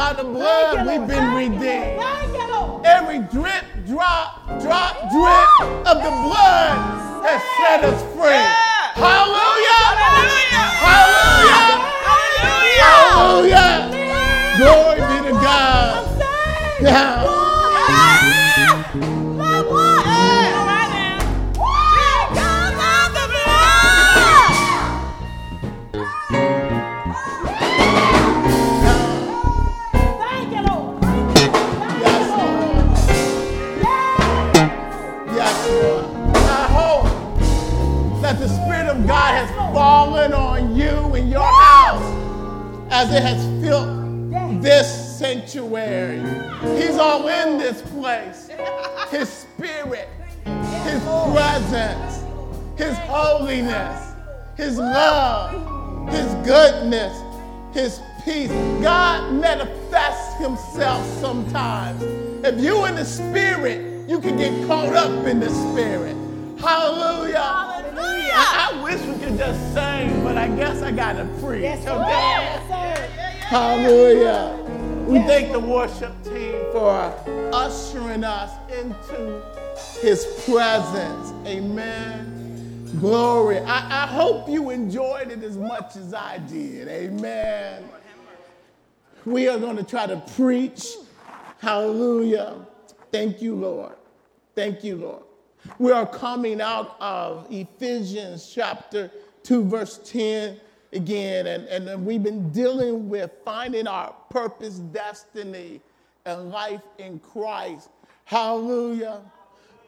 By the blood, we've been redeemed. Every drip, drop, drop, drip of the blood has set us free. Hallelujah! Hallelujah! Hallelujah! Glory be to God. Now, as it has filled this sanctuary. He's all in this place. His Spirit, His presence, His holiness, His love, His goodness, His peace. God manifests Himself sometimes. If you in the Spirit, you can get caught up in the Spirit. Hallelujah. I, I wish we could just sing, but I guess I gotta preach. Yes, okay? Hallelujah. We thank the worship team for ushering us into his presence. Amen. Glory. I, I hope you enjoyed it as much as I did. Amen. We are going to try to preach. Hallelujah. Thank you, Lord. Thank you, Lord. We are coming out of Ephesians chapter 2, verse 10 again, and, and we've been dealing with finding our purpose, destiny, and life in Christ. Hallelujah.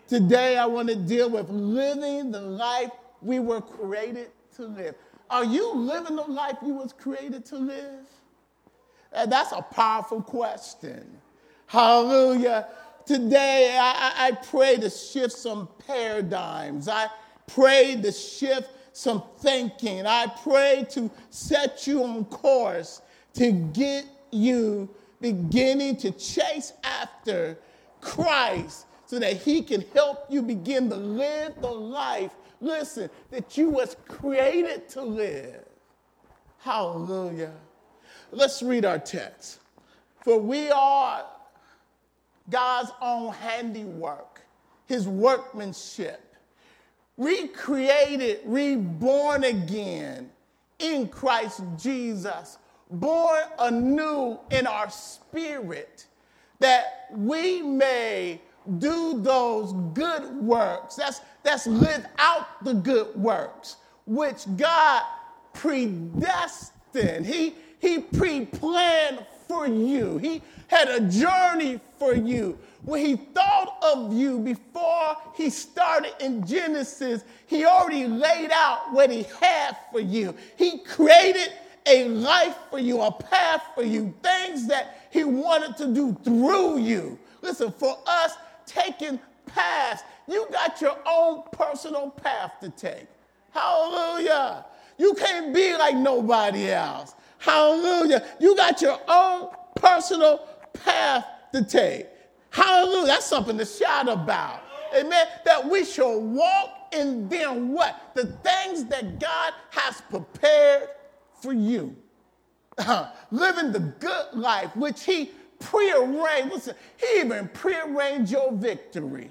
Today I want to deal with living the life we were created to live. Are you living the life you was created to live? Uh, That's a powerful question. Hallelujah. Today, I I pray to shift some paradigms. I pray to shift some thinking. I pray to set you on course to get you beginning to chase after Christ so that he can help you begin to live the life, listen, that you was created to live. Hallelujah. Let's read our text. For we are God's own handiwork, his workmanship, recreated, reborn again in Christ Jesus, born anew in our spirit, that we may do those good works. That's, that's live out the good works, which God predestined. He, he pre-planned for you. He had a journey for you. When he thought of you before he started in Genesis, he already laid out what he had for you. He created a life for you, a path for you, things that he wanted to do through you. Listen, for us taking paths, you got your own personal path to take. Hallelujah. You can't be like nobody else. Hallelujah. You got your own personal path to take. Hallelujah. That's something to shout about. Amen. That we shall walk in them what? The things that God has prepared for you. Living the good life, which He prearranged. Listen, He even prearranged your victory.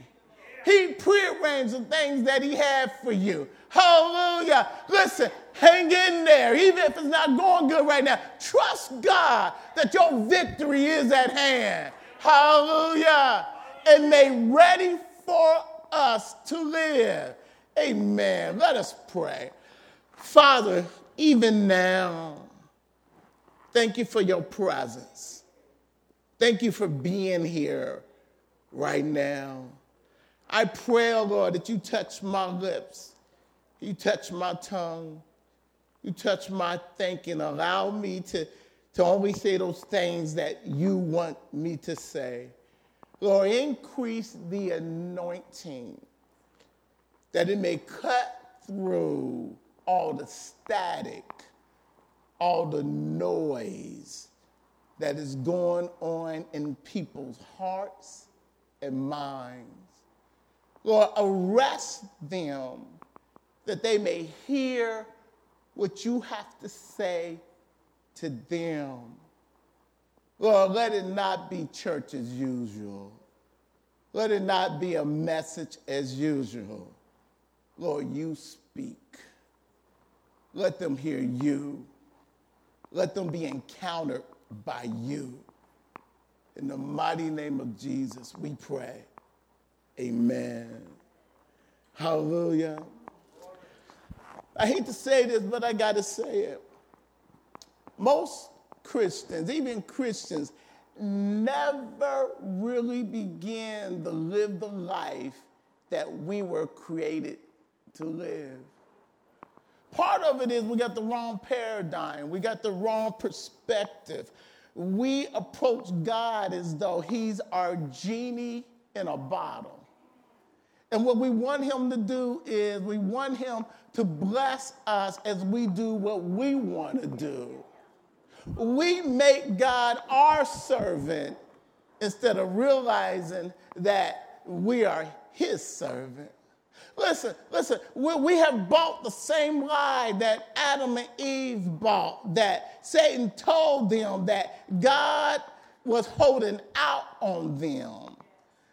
He prearranged the things that He had for you. Hallelujah. Listen, hang in there. Even if it's not going good right now, trust God that your victory is at hand. Hallelujah. And they ready for us to live. Amen. Let us pray. Father, even now, thank you for your presence. Thank you for being here right now. I pray, oh Lord, that you touch my lips, you touch my tongue, you touch my thinking. Allow me to, to always say those things that you want me to say. Lord, increase the anointing that it may cut through all the static, all the noise that is going on in people's hearts and minds. Lord, arrest them that they may hear what you have to say to them. Lord, let it not be church as usual. Let it not be a message as usual. Lord, you speak. Let them hear you. Let them be encountered by you. In the mighty name of Jesus, we pray. Amen. Hallelujah. I hate to say this, but I got to say it. Most Christians, even Christians, never really begin to live the life that we were created to live. Part of it is we got the wrong paradigm, we got the wrong perspective. We approach God as though He's our genie in a bottle. And what we want Him to do is we want Him to bless us as we do what we want to do. We make God our servant instead of realizing that we are His servant. Listen, listen, we, we have bought the same lie that Adam and Eve bought, that Satan told them that God was holding out on them.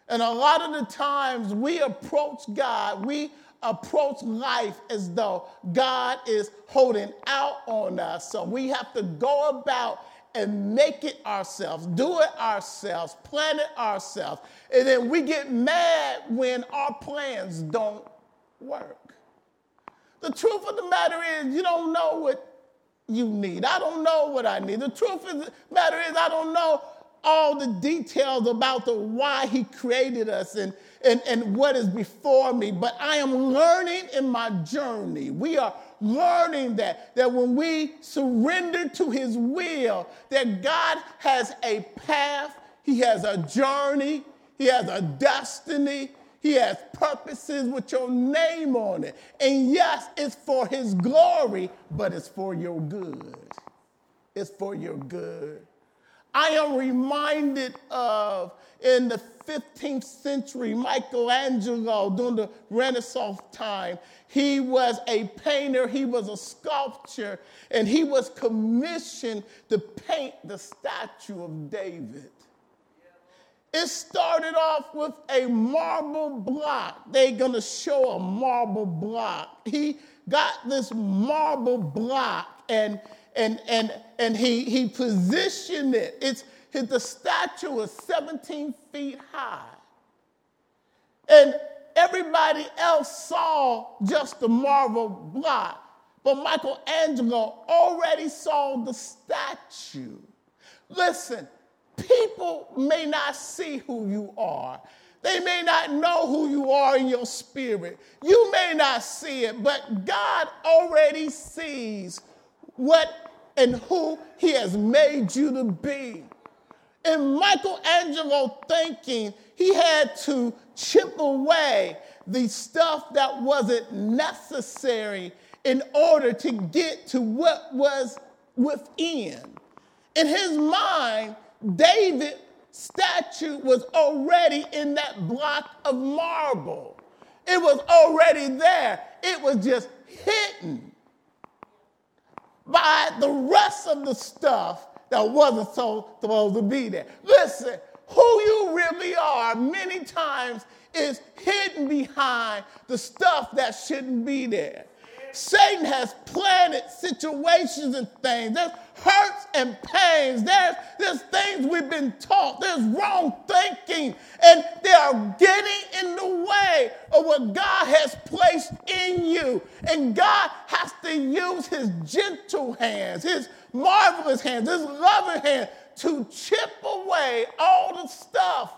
And a lot of the times we approach God, we approach life as though God is holding out on us. So we have to go about and make it ourselves, do it ourselves, plan it ourselves. And then we get mad when our plans don't work. The truth of the matter is, you don't know what you need. I don't know what I need. The truth of the matter is, I don't know all the details about the why he created us and, and, and what is before me, but I am learning in my journey. We are learning that, that when we surrender to his will, that God has a path, he has a journey, he has a destiny, he has purposes with your name on it. And yes, it's for his glory, but it's for your good. It's for your good. I am reminded of in the 15th century, Michelangelo during the Renaissance time. He was a painter, he was a sculptor, and he was commissioned to paint the statue of David. It started off with a marble block. They're going to show a marble block. He got this marble block and and and and he he positioned it. It's the statue was 17 feet high. And everybody else saw just the marble block. But Michelangelo already saw the statue. Listen, people may not see who you are. They may not know who you are in your spirit. You may not see it, but God already sees what and who He has made you to be. In Michelangelo thinking, he had to chip away the stuff that wasn't necessary in order to get to what was within. In his mind, David's statue was already in that block of marble. It was already there. It was just hidden by the rest of the stuff that wasn't so supposed to be there. Listen, who you really are many times is hidden behind the stuff that shouldn't be there. Satan has planted situations and things. There's hurts and pains. There's, there's things we've been taught. There's wrong thinking. And they are getting in the way of what God has placed in you. And God has to use his gentle hands, his marvelous hands, his loving hands to chip away all the stuff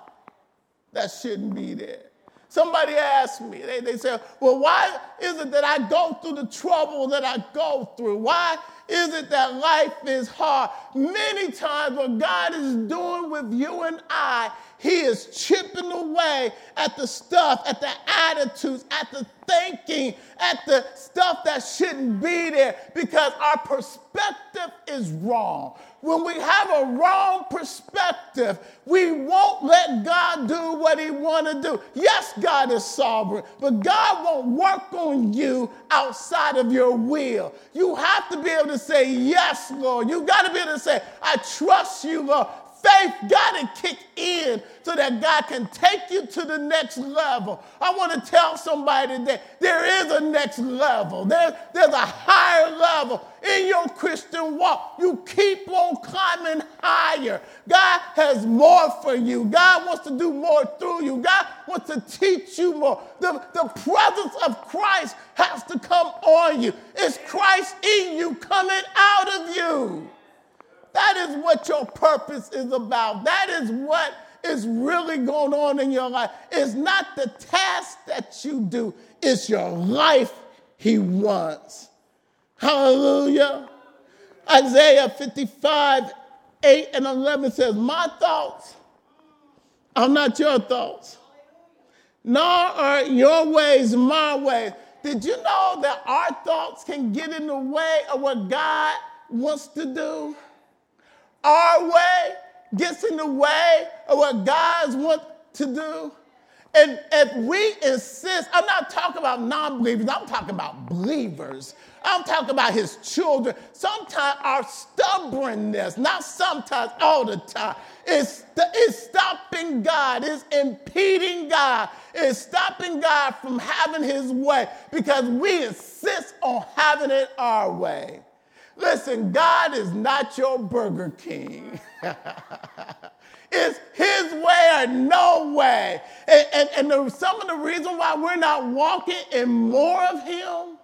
that shouldn't be there. Somebody asked me, they, they said, Well, why is it that I go through the trouble that I go through? Why is it that life is hard? Many times, what God is doing with you and I, He is chipping away at the stuff, at the attitudes, at the thinking, at the stuff that shouldn't be there because our perspective is wrong. When we have a wrong perspective, we won't let God do what he want to do. Yes, God is sovereign, but God won't work on you outside of your will. You have to be able to say, yes, Lord. You got to be able to say, I trust you, Lord. Faith got to kick in so that God can take you to the next level. I want to tell somebody that there is a next level. There, there's a higher level in your Christian walk. You keep on climbing higher. God has more for you. God wants to do more through you. God wants to teach you more. The, the presence of Christ has to come on you. It's Christ in you coming out of you. That is what your purpose is about. That is what is really going on in your life. It's not the task that you do, it's your life he wants. Hallelujah. Isaiah 55, 8 and 11 says, My thoughts are not your thoughts, nor are your ways my ways. Did you know that our thoughts can get in the way of what God wants to do? Our way gets in the way of what God's want to do. And if we insist, I'm not talking about non believers, I'm talking about believers. I'm talking about his children. Sometimes our stubbornness, not sometimes, all the time, is, is stopping God, is impeding God, is stopping God from having his way because we insist on having it our way. Listen, God is not your Burger King. it's his way or no way. And, and, and the, some of the reason why we're not walking in more of him,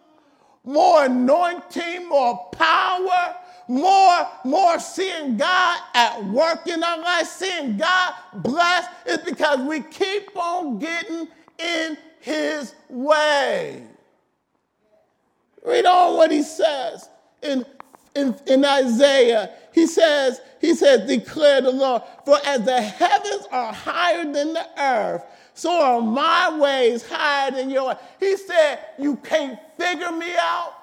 more anointing, more power, more, more seeing God at work in our life, seeing God blessed, is because we keep on getting in his way. Read on what he says in in, in Isaiah, he says, he says, declare the Lord, for as the heavens are higher than the earth, so are my ways higher than yours. He said, you can't figure me out.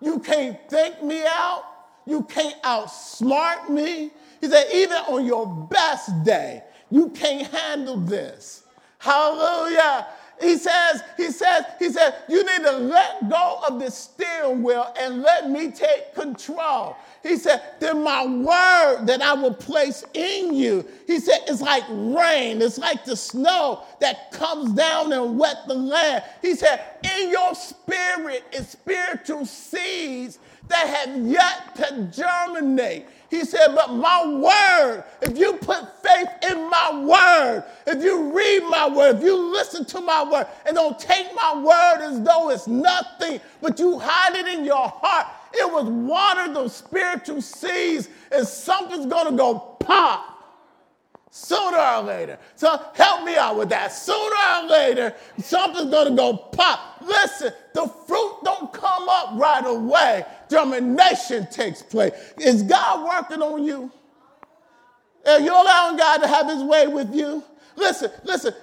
You can't think me out. You can't outsmart me. He said, even on your best day, you can't handle this. Hallelujah. He says, he says, he says, you need to let go of the steering wheel and let me take control. He said, then my word that I will place in you. He said, it's like rain. It's like the snow that comes down and wet the land. He said, in your spirit is spiritual seeds that have yet to germinate. He said, But my word, if you put faith in my word, if you read my word, if you listen to my word, and don't take my word as though it's nothing, but you hide it in your heart, it was water those spiritual seeds, and something's gonna go pop sooner or later. So help me out with that. Sooner or later, something's gonna go pop. Listen, the fruit don't come up right away. Germination takes place. Is God working on you? Are you allowing God to have his way with you? Listen, listen,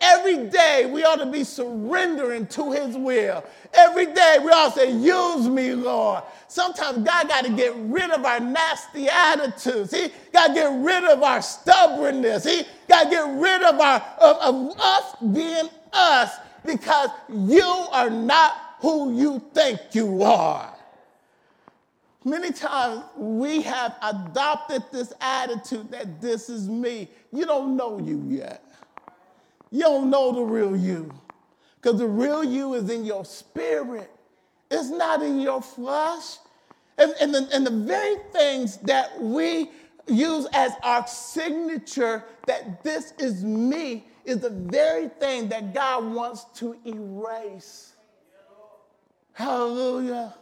every day we ought to be surrendering to his will. Every day we ought to say, Use me, Lord. Sometimes God got to get rid of our nasty attitudes. He got to get rid of our stubbornness. He got to get rid of, our, of, of us being us because you are not who you think you are. Many times we have adopted this attitude that this is me. You don't know you yet. You don't know the real you. Because the real you is in your spirit, it's not in your flesh. And, and, the, and the very things that we use as our signature that this is me is the very thing that God wants to erase. Hallelujah.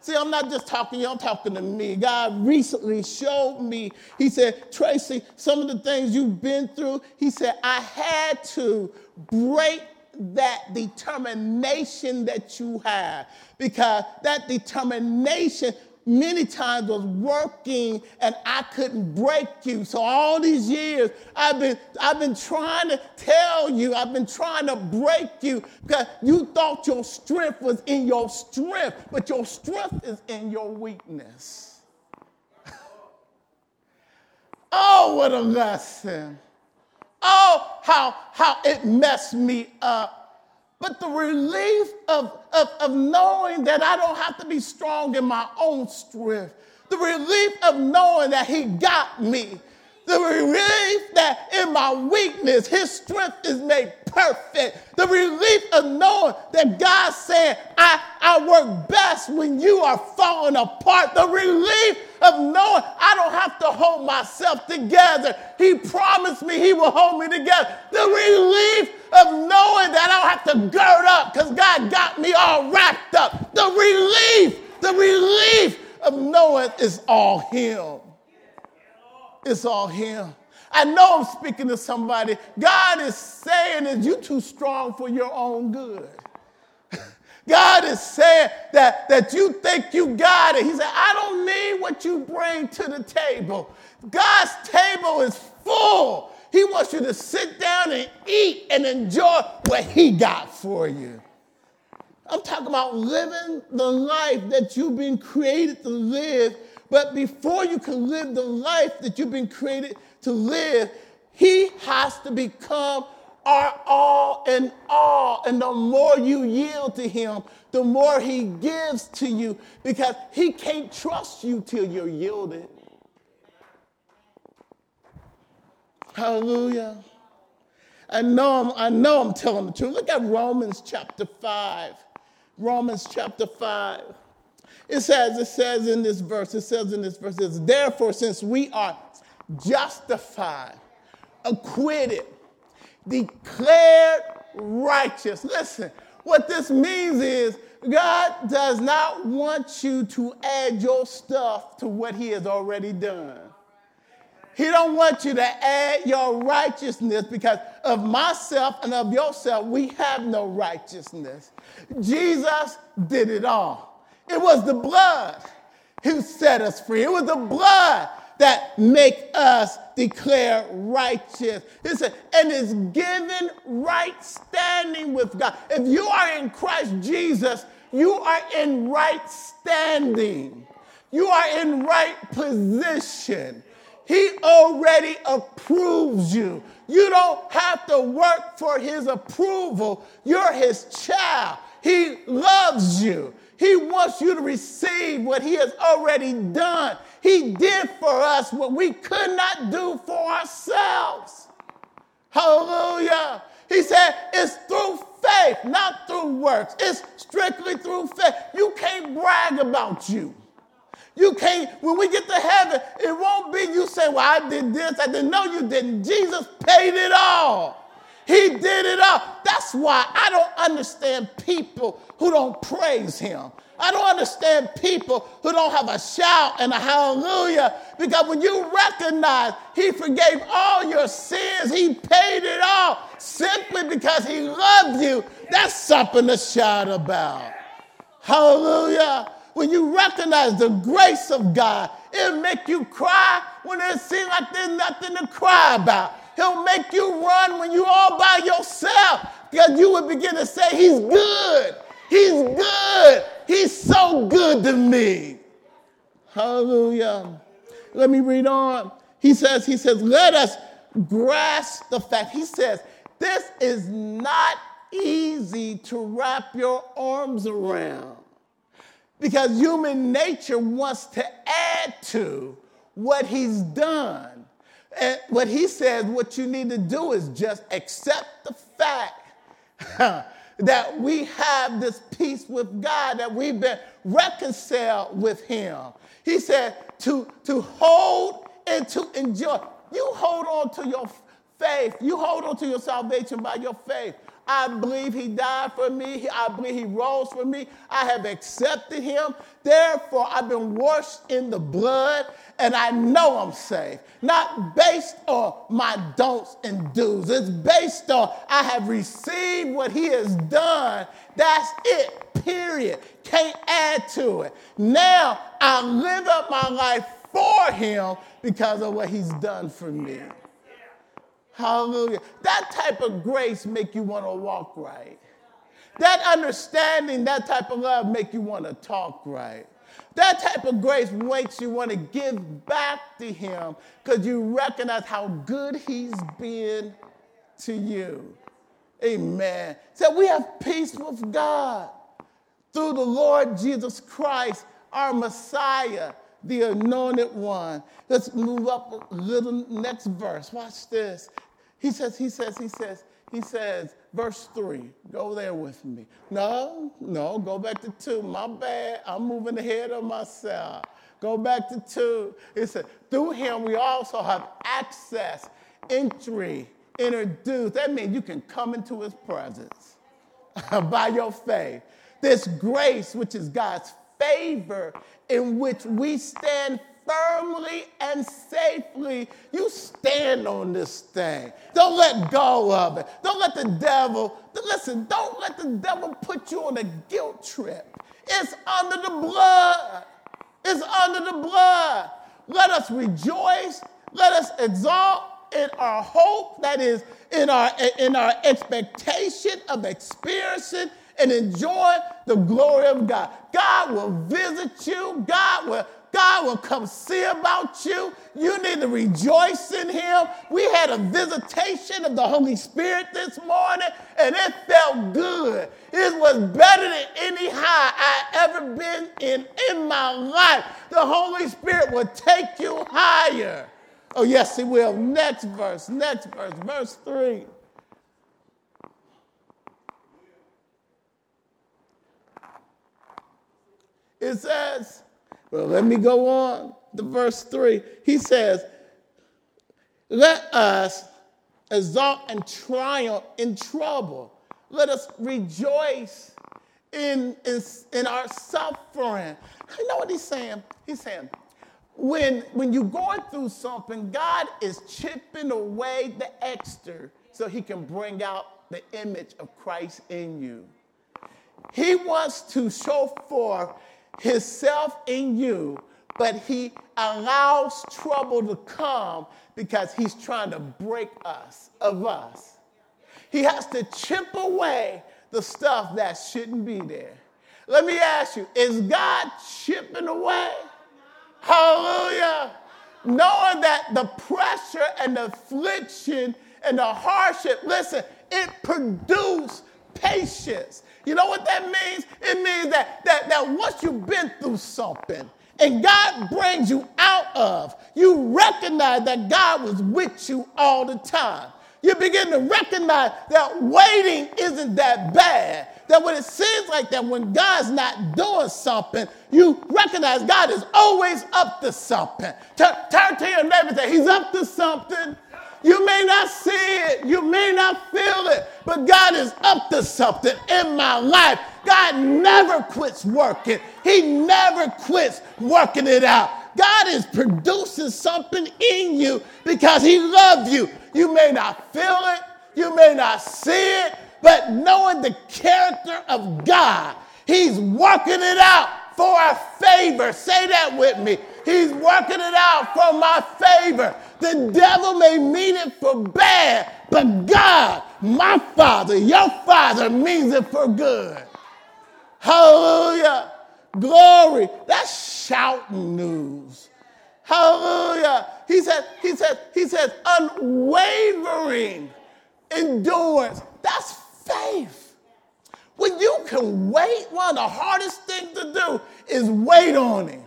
See, I'm not just talking to you, I'm talking to me. God recently showed me, He said, Tracy, some of the things you've been through, He said, I had to break that determination that you have because that determination many times was working and I couldn't break you. So all these years I've been I've been trying to tell you, I've been trying to break you because you thought your strength was in your strength, but your strength is in your weakness. oh, what a lesson. Oh, how how it messed me up but the relief of, of, of knowing that I don't have to be strong in my own strength, the relief of knowing that He got me, The relief that in my weakness, his strength is made perfect. The relief of knowing that God said, I, I work best when you are falling apart. The relief of knowing I don't have to hold myself together. He promised me he will hold me together. The relief of knowing that I don't have to gird up because God got me all wrapped up. The relief, the relief of knowing it's all him. It's all Him. I know I'm speaking to somebody. God is saying that you're too strong for your own good. God is saying that, that you think you got it. He said, I don't need what you bring to the table. God's table is full. He wants you to sit down and eat and enjoy what He got for you. I'm talking about living the life that you've been created to live but before you can live the life that you've been created to live, He has to become our all in all. And the more you yield to Him, the more He gives to you because He can't trust you till you're yielded. Hallelujah. I know, I'm, I know I'm telling the truth. Look at Romans chapter 5. Romans chapter 5. It says, it says in this verse, it says in this verse, says, therefore, since we are justified, acquitted, declared righteous. Listen, what this means is God does not want you to add your stuff to what he has already done. He don't want you to add your righteousness because of myself and of yourself, we have no righteousness. Jesus did it all. It was the blood who set us free. It was the blood that make us declare righteous. Listen, and is given right standing with God. If you are in Christ Jesus, you are in right standing. You are in right position. He already approves you. You don't have to work for his approval. You're his child. He loves you. He wants you to receive what He has already done. He did for us what we could not do for ourselves. Hallelujah. He said it's through faith, not through works. It's strictly through faith. You can't brag about you. You can't, when we get to heaven, it won't be you say, Well, I did this, I didn't know you didn't. Jesus paid it all. He did it all. That's why I don't understand people who don't praise him. I don't understand people who don't have a shout and a hallelujah because when you recognize he forgave all your sins, he paid it all simply because he loved you, that's something to shout about. Hallelujah. When you recognize the grace of God, it'll make you cry when it seems like there's nothing to cry about. He'll make you run when you're all by yourself because you will begin to say, He's good. He's good. He's so good to me. Hallelujah. Let me read on. He says, He says, let us grasp the fact. He says, this is not easy to wrap your arms around because human nature wants to add to what he's done. And what he says, what you need to do is just accept the fact that we have this peace with God, that we've been reconciled with Him. He said to, to hold and to enjoy. You hold on to your faith, you hold on to your salvation by your faith. I believe he died for me. I believe he rose for me. I have accepted him. Therefore, I've been washed in the blood and I know I'm saved. Not based on my don'ts and do's. It's based on I have received what he has done. That's it, period. Can't add to it. Now I live up my life for him because of what he's done for me. Hallelujah. That type of grace make you want to walk right. That understanding, that type of love make you want to talk right. That type of grace makes you want to give back to him because you recognize how good he's been to you. Amen. So we have peace with God through the Lord Jesus Christ, our Messiah. the anointed one. Let's move up a little next verse. Watch this. He says, he says, he says, he says, verse three. Go there with me. No, no, go back to two. My bad. I'm moving ahead of myself. Go back to two. It said, through him we also have access, entry, introduced. That means you can come into his presence by your faith. This grace, which is God's favor, in which we stand firmly and safely. You stand on this thing. Don't let go of it. Don't let the devil, listen, don't let the devil put you on a guilt trip. It's under the blood. It's under the blood. Let us rejoice. Let us exalt in our hope, that is, in our, in our expectation of experiencing and enjoy the glory of God. God will visit you. God will God will come see about you. You need to rejoice in Him. We had a visitation of the Holy Spirit this morning, and it felt good. It was better than any high I ever been in in my life. The Holy Spirit will take you higher. Oh, yes, He will. Next verse, next verse, verse 3. It says, well, let me go on to verse 3. He says, Let us exalt and triumph in trouble. Let us rejoice in, in, in our suffering. You know what he's saying? He's saying, when, when you're going through something, God is chipping away the extra so he can bring out the image of Christ in you. He wants to show forth himself in you, but he allows trouble to come because he's trying to break us of us. He has to chip away the stuff that shouldn't be there. Let me ask you, is God chipping away? Hallelujah. Knowing that the pressure and the affliction and the hardship, listen, it produces patience. You know what that means? It means that, that, that once you've been through something and God brings you out of, you recognize that God was with you all the time. You begin to recognize that waiting isn't that bad. That when it seems like that when God's not doing something, you recognize God is always up to something. Turn, turn to your neighbor and say, He's up to something. You may not see it, you may not feel it, but God is up to something in my life. God never quits working, He never quits working it out. God is producing something in you because He loves you. You may not feel it, you may not see it, but knowing the character of God, He's working it out for a favor. Say that with me. He's working it out for my favor. The devil may mean it for bad, but God, my Father, your Father, means it for good. Hallelujah. Glory. That's shouting news. Hallelujah. He said, he said, he said, unwavering endurance. That's faith. When you can wait, one of the hardest things to do is wait on him.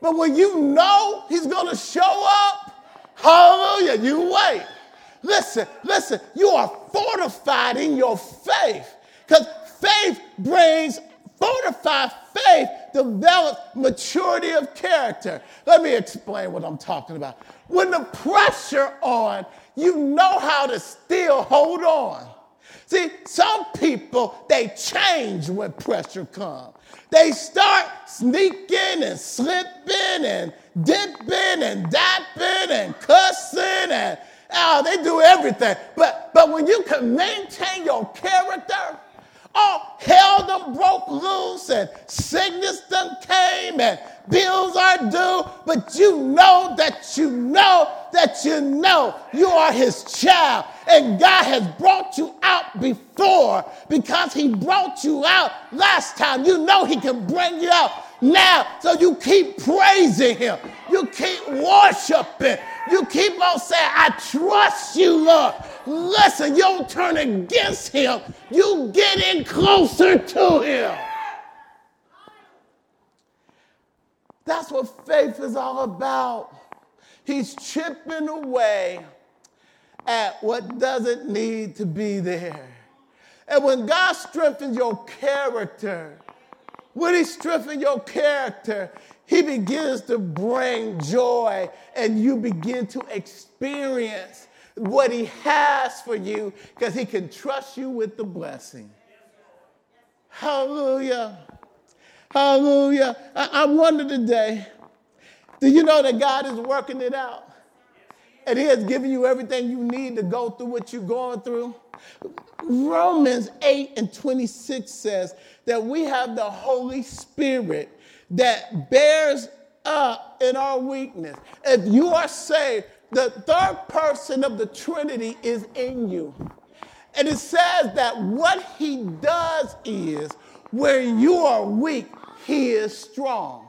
But when you know he's going to show up, hallelujah, you wait. Listen, listen, you are fortified in your faith because faith brings fortified faith develops maturity of character. Let me explain what I'm talking about. When the pressure on, you know how to still hold on. See, some people, they change when pressure comes. They start sneaking and slipping and dipping and dapping and cussing and oh, they do everything. But, but when you can maintain your character, Oh, hell done broke loose and sickness done came and bills are due, but you know that you know that you know you are his child and God has brought you out before because he brought you out last time. You know he can bring you out now. So you keep praising him. You keep worshiping. You keep on saying, I trust you, Lord. Listen, you don't turn against him. You get in closer to him. That's what faith is all about. He's chipping away at what doesn't need to be there. And when God strengthens your character, when He strengthens your character, He begins to bring joy and you begin to experience what He has for you because He can trust you with the blessing. Hallelujah. Hallelujah. I, I wonder today do you know that God is working it out? And He has given you everything you need to go through what you're going through. Romans 8 and 26 says that we have the Holy Spirit that bears up in our weakness. If you are saved, the third person of the Trinity is in you. And it says that what he does is where you are weak, he is strong.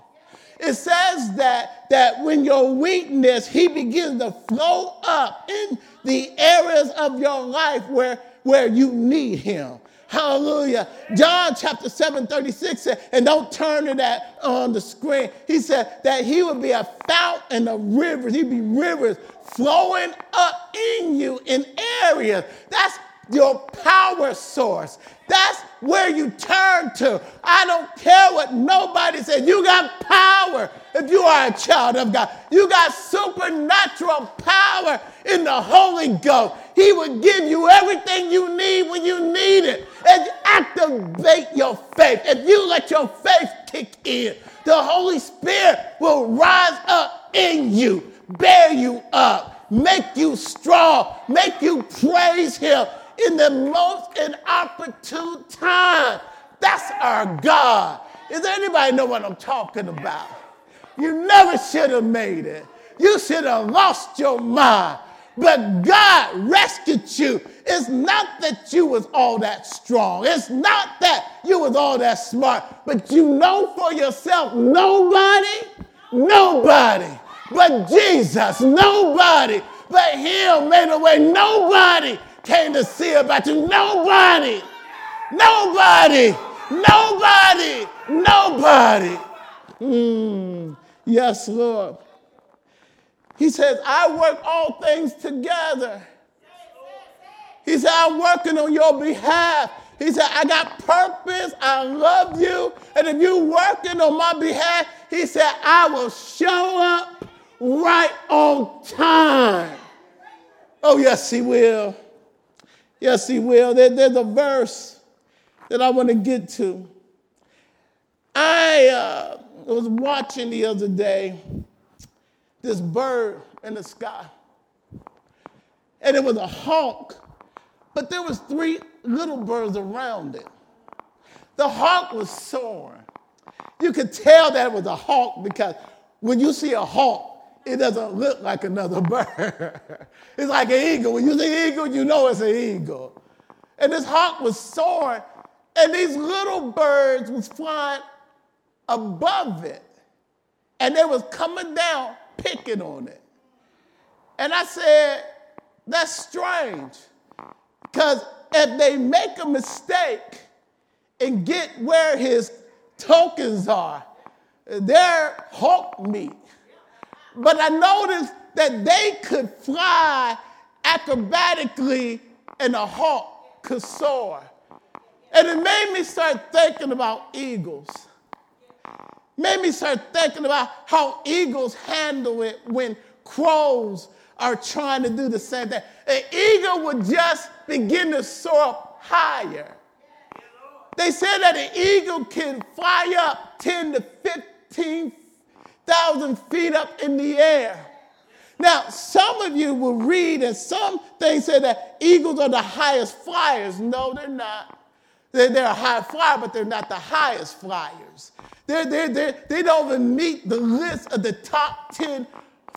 It says that, that when your weakness, he begins to flow up in the areas of your life where, where you need him. Hallelujah. John chapter 7, 36 said, and don't turn to that on the screen. He said that he would be a fountain of rivers. He'd be rivers flowing up in you in areas. That's your power source. That's where you turn to. I don't care what nobody says. You got power if you are a child of God. You got supernatural power in the Holy Ghost. He will give you everything you need when you need it. And activate your faith. If you let your faith kick in, the Holy Spirit will rise up in you, bear you up, make you strong, make you praise Him in the most inopportune time. That's our God. Does anybody know what I'm talking about? You never should have made it. You should have lost your mind. But God rescued you. It's not that you was all that strong. It's not that you was all that smart. But you know for yourself, nobody, nobody but Jesus, nobody but Him made a way. Nobody came to see about you. Nobody, nobody, nobody, nobody. Mm, yes, Lord. He says, I work all things together. He said, I'm working on your behalf. He said, I got purpose. I love you. And if you're working on my behalf, he said, I will show up right on time. Oh, yes, he will. Yes, he will. There, there's a verse that I want to get to. I uh, was watching the other day this bird in the sky, and it was a hawk, but there was three little birds around it. The hawk was soaring. You could tell that was a hawk because when you see a hawk, it doesn't look like another bird. it's like an eagle. When you see eagle, you know it's an eagle. And this hawk was soaring, and these little birds was flying above it. And they was coming down, picking on it. And I said, that's strange. Because if they make a mistake and get where his tokens are, they're hawk meat. But I noticed that they could fly acrobatically and a hawk could soar. And it made me start thinking about eagles. Made me start thinking about how eagles handle it when crows are trying to do the same thing. An eagle would just begin to soar up higher. They said that an eagle can fly up 10 to 15 thousand feet up in the air. Now, some of you will read, and some things say that eagles are the highest flyers. No, they're not. They're, they're a high flyer, but they're not the highest flyers. They're, they're, they're, they don't even meet the list of the top 10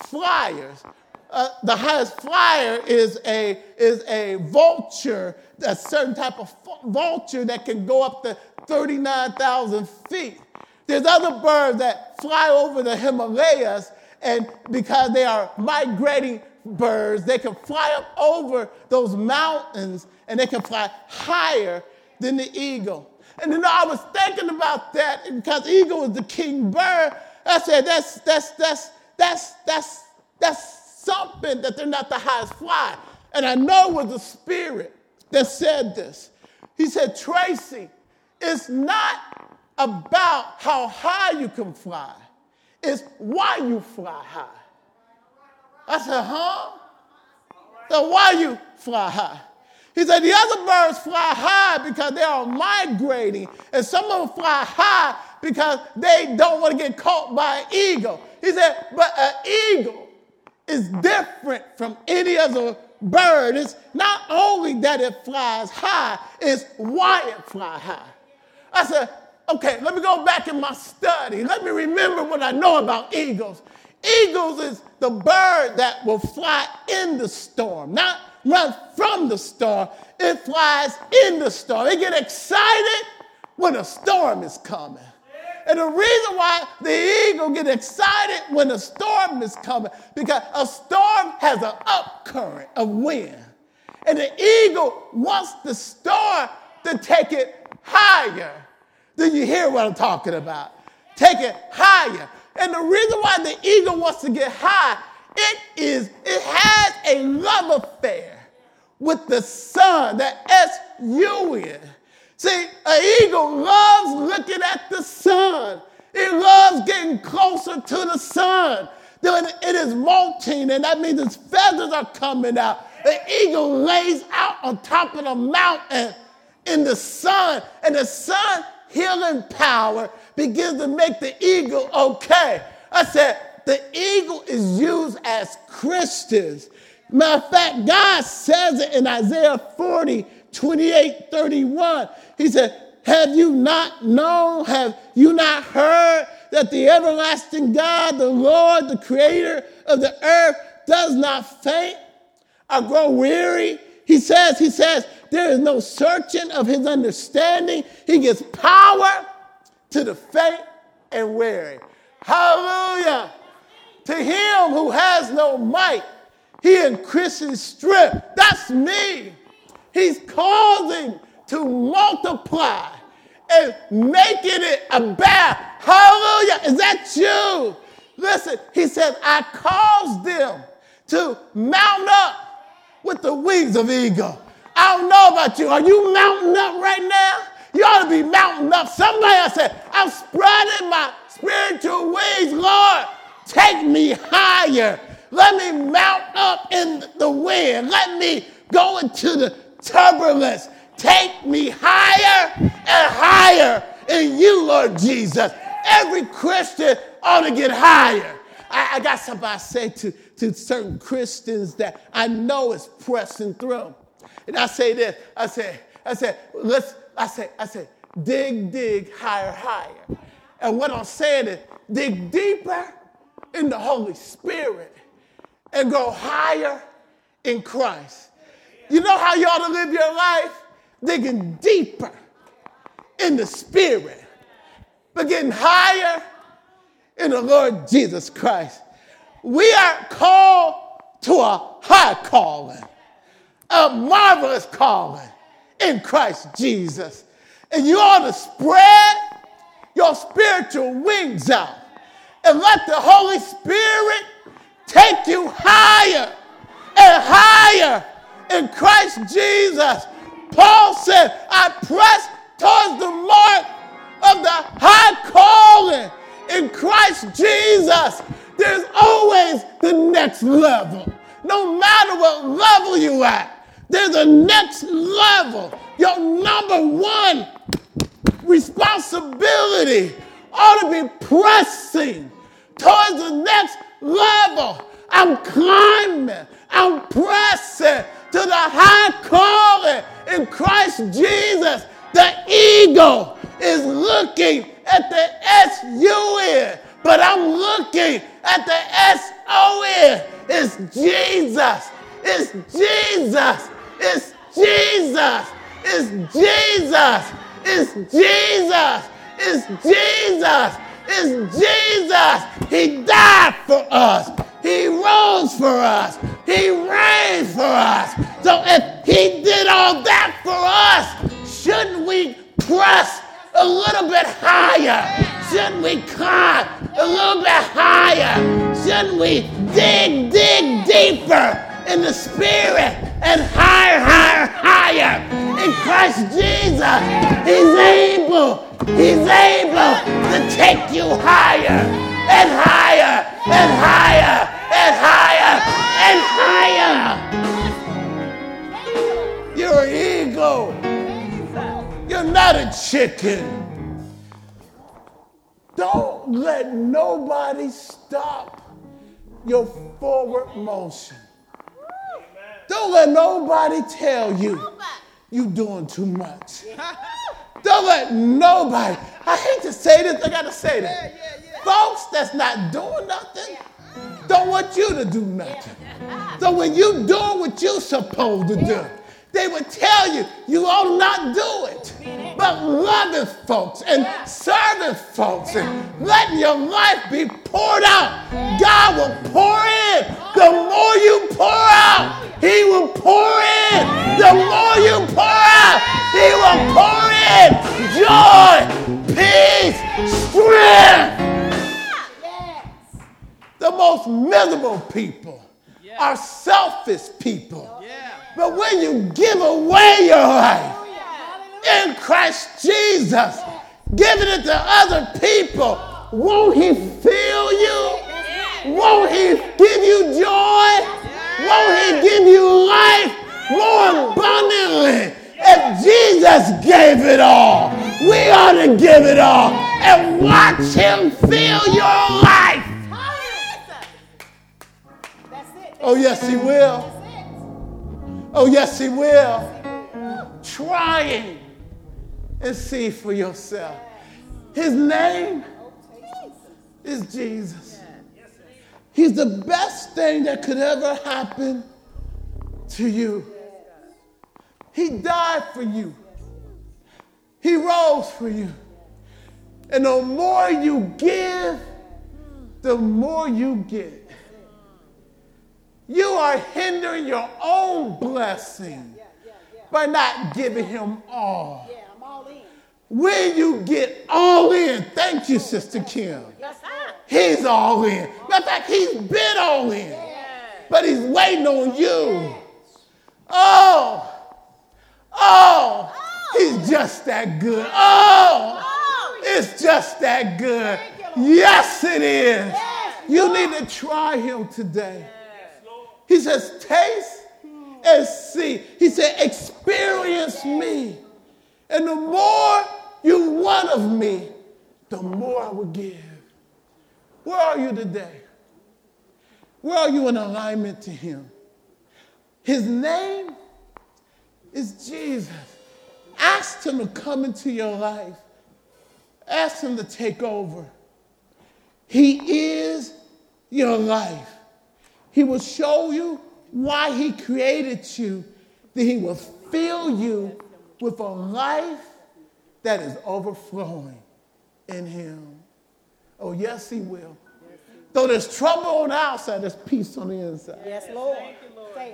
flyers. Uh, the highest flyer is a, is a vulture, a certain type of vulture that can go up to 39,000 feet. There's other birds that fly over the Himalayas, and because they are migrating birds, they can fly up over those mountains and they can fly higher than the eagle. And then I was thinking about that because eagle is the king bird. I said, that's, that's, that's, that's, that's, that's something that they're not the highest fly. And I know it was the Spirit that said this. He said, Tracy, it's not about how high you can fly, it's why you fly high. I said, huh? So why you fly high? He said the other birds fly high because they are migrating, and some of them fly high because they don't want to get caught by an eagle. He said, but an eagle is different from any other bird. It's not only that it flies high, it's why it flies high. I said, okay, let me go back in my study. Let me remember what I know about eagles. Eagles is the bird that will fly in the storm, not run from the storm. It flies in the storm. They get excited when a storm is coming. And the reason why the eagle get excited when a storm is coming, because a storm has an upcurrent of wind. And the eagle wants the storm to take it higher. Do you hear what I'm talking about? Take it higher. And the reason why the eagle wants to get high, it is, it has a love affair with the sun, the S-U-N. See, an eagle loves looking at the sun. It loves getting closer to the sun. Then it is molting, and that means its feathers are coming out. The eagle lays out on top of the mountain in the sun, and the sun healing power begins to make the eagle okay. I said, the eagle is used as Christians. Matter of fact, God says it in Isaiah 40, 28, 31. He said, Have you not known? Have you not heard that the everlasting God, the Lord, the creator of the earth, does not faint or grow weary? He says, He says, there is no searching of his understanding. He gives power to the faint and weary. Hallelujah. To him who has no might, he increases strength. That's me. He's causing to multiply and making it about. Hallelujah. Is that you? Listen, he says, I caused them to mount up with the wings of eagle. I don't know about you. Are you mounting up right now? You ought to be mounting up. Somebody I said, I'm spreading my spiritual wings, Lord. Take me higher. Let me mount up in the wind. Let me go into the turbulence. Take me higher and higher in you, Lord Jesus. Every Christian ought to get higher. I, I got I say to, to certain Christians that I know is pressing through. And I say this, I say, I say, let's, I say, I say, dig, dig, higher, higher. And what I'm saying is, dig deeper in the Holy Spirit and go higher in Christ. You know how you ought to live your life? Digging deeper in the Spirit, but getting higher in the Lord Jesus Christ. We are called to a high calling, a marvelous calling in Christ Jesus. And you ought to spread your spiritual wings out and let the Holy Spirit take you higher and higher in Christ Jesus. Paul said, I press towards the mark of the high calling in Christ Jesus. There's always the next level. No matter what level you're at, there's a next level. Your number one responsibility ought to be pressing towards the next level. I'm climbing, I'm pressing to the high calling in Christ Jesus. The eagle is looking at the S U N, but I'm looking at the S O N. It's Jesus. It's Jesus. It's Jesus. It's Jesus. It's Jesus. It's Jesus. It's Jesus. He died for us. He rose for us. He reigned for us. So if he did all that for us, shouldn't we press a little bit higher? Shouldn't we climb a little bit higher? Shouldn't we dig, dig deeper in the spirit and higher, higher, higher? In Christ Jesus, He's able, He's able to take you higher and higher and higher and higher and higher. You're an eagle. You're not a chicken. Don't let nobody stop your forward motion. Don't let nobody tell you you doing too much. Don't let nobody. I hate to say this, I gotta say that. Folks that's not doing nothing don't want you to do nothing. So when you doing what you're supposed to do, they would tell you you ought not do it. But loving folks and serving folks and letting your life be poured out, God will pour in. The more you pour out, He will pour in. The more you pour out, He will pour in joy, peace, strength. The most miserable people are selfish people. But when you give away your life in Christ Jesus, giving it to other people, won't He fill you? Won't He give you joy? Won't He give you life more abundantly? If Jesus gave it all, we ought to give it all and watch Him fill your life. Oh, yes, He will. Oh, yes, He will. Trying and see for yourself. His name is Jesus. He's the best thing that could ever happen to you. He died for you, He rose for you. And the more you give, the more you get. You are hindering your own blessing by not giving him all. When you get all in, thank you, Sister Kim. He's all in. Matter of fact, he's been all in. But he's waiting on you. Oh. oh, oh, he's just that good. Oh, it's just that good. Yes, it is. You need to try him today. He says, taste and see. He said, experience me. And the more you want of me, the more I will give. Where are you today? Where are you in alignment to Him? His name is Jesus. Ask Him to come into your life, ask Him to take over. He is your life. He will show you why He created you, that He will fill you with a life that is overflowing in Him. Oh, yes, He will. Though there's trouble on the outside, there's peace on the inside. Yes, Lord.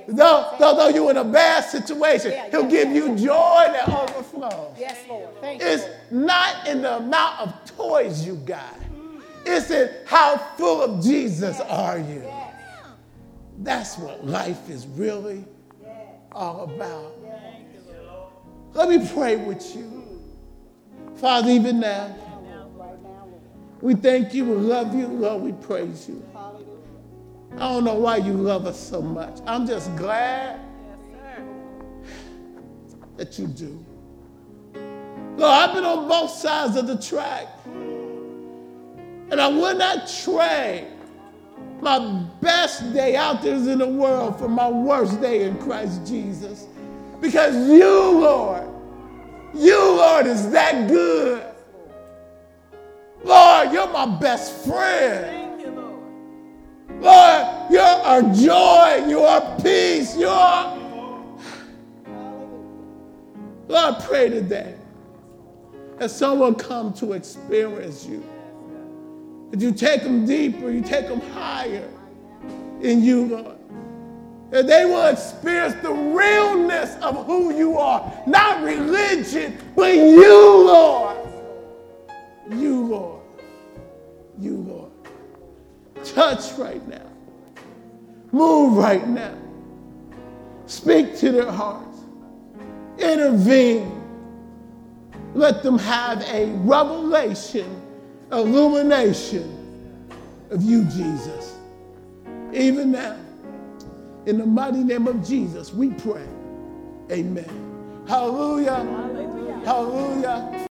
Though, though, though you're in a bad situation, He'll give you joy that overflows. Yes, Lord. Thank you. It's not in the amount of toys you got. It's in how full of Jesus are you. That's what life is really all about. Let me pray with you. Father, even now, we thank you, we love you, Lord, we praise you. I don't know why you love us so much. I'm just glad that you do. Lord, I've been on both sides of the track. And I would not trade my best day out there is in the world for my worst day in Christ Jesus. Because you, Lord, you, Lord, is that good. Lord, you're my best friend. Lord, you're our joy, you're our peace, you're our... Lord, pray today that someone come to experience you. That you take them deeper, you take them higher in you, Lord. That they will experience the realness of who you are. Not religion, but you, Lord. You, Lord. You, Lord. Touch right now. Move right now. Speak to their hearts. Intervene. Let them have a revelation, illumination of you, Jesus. Even now, in the mighty name of Jesus, we pray. Amen. Hallelujah. Hallelujah. Hallelujah.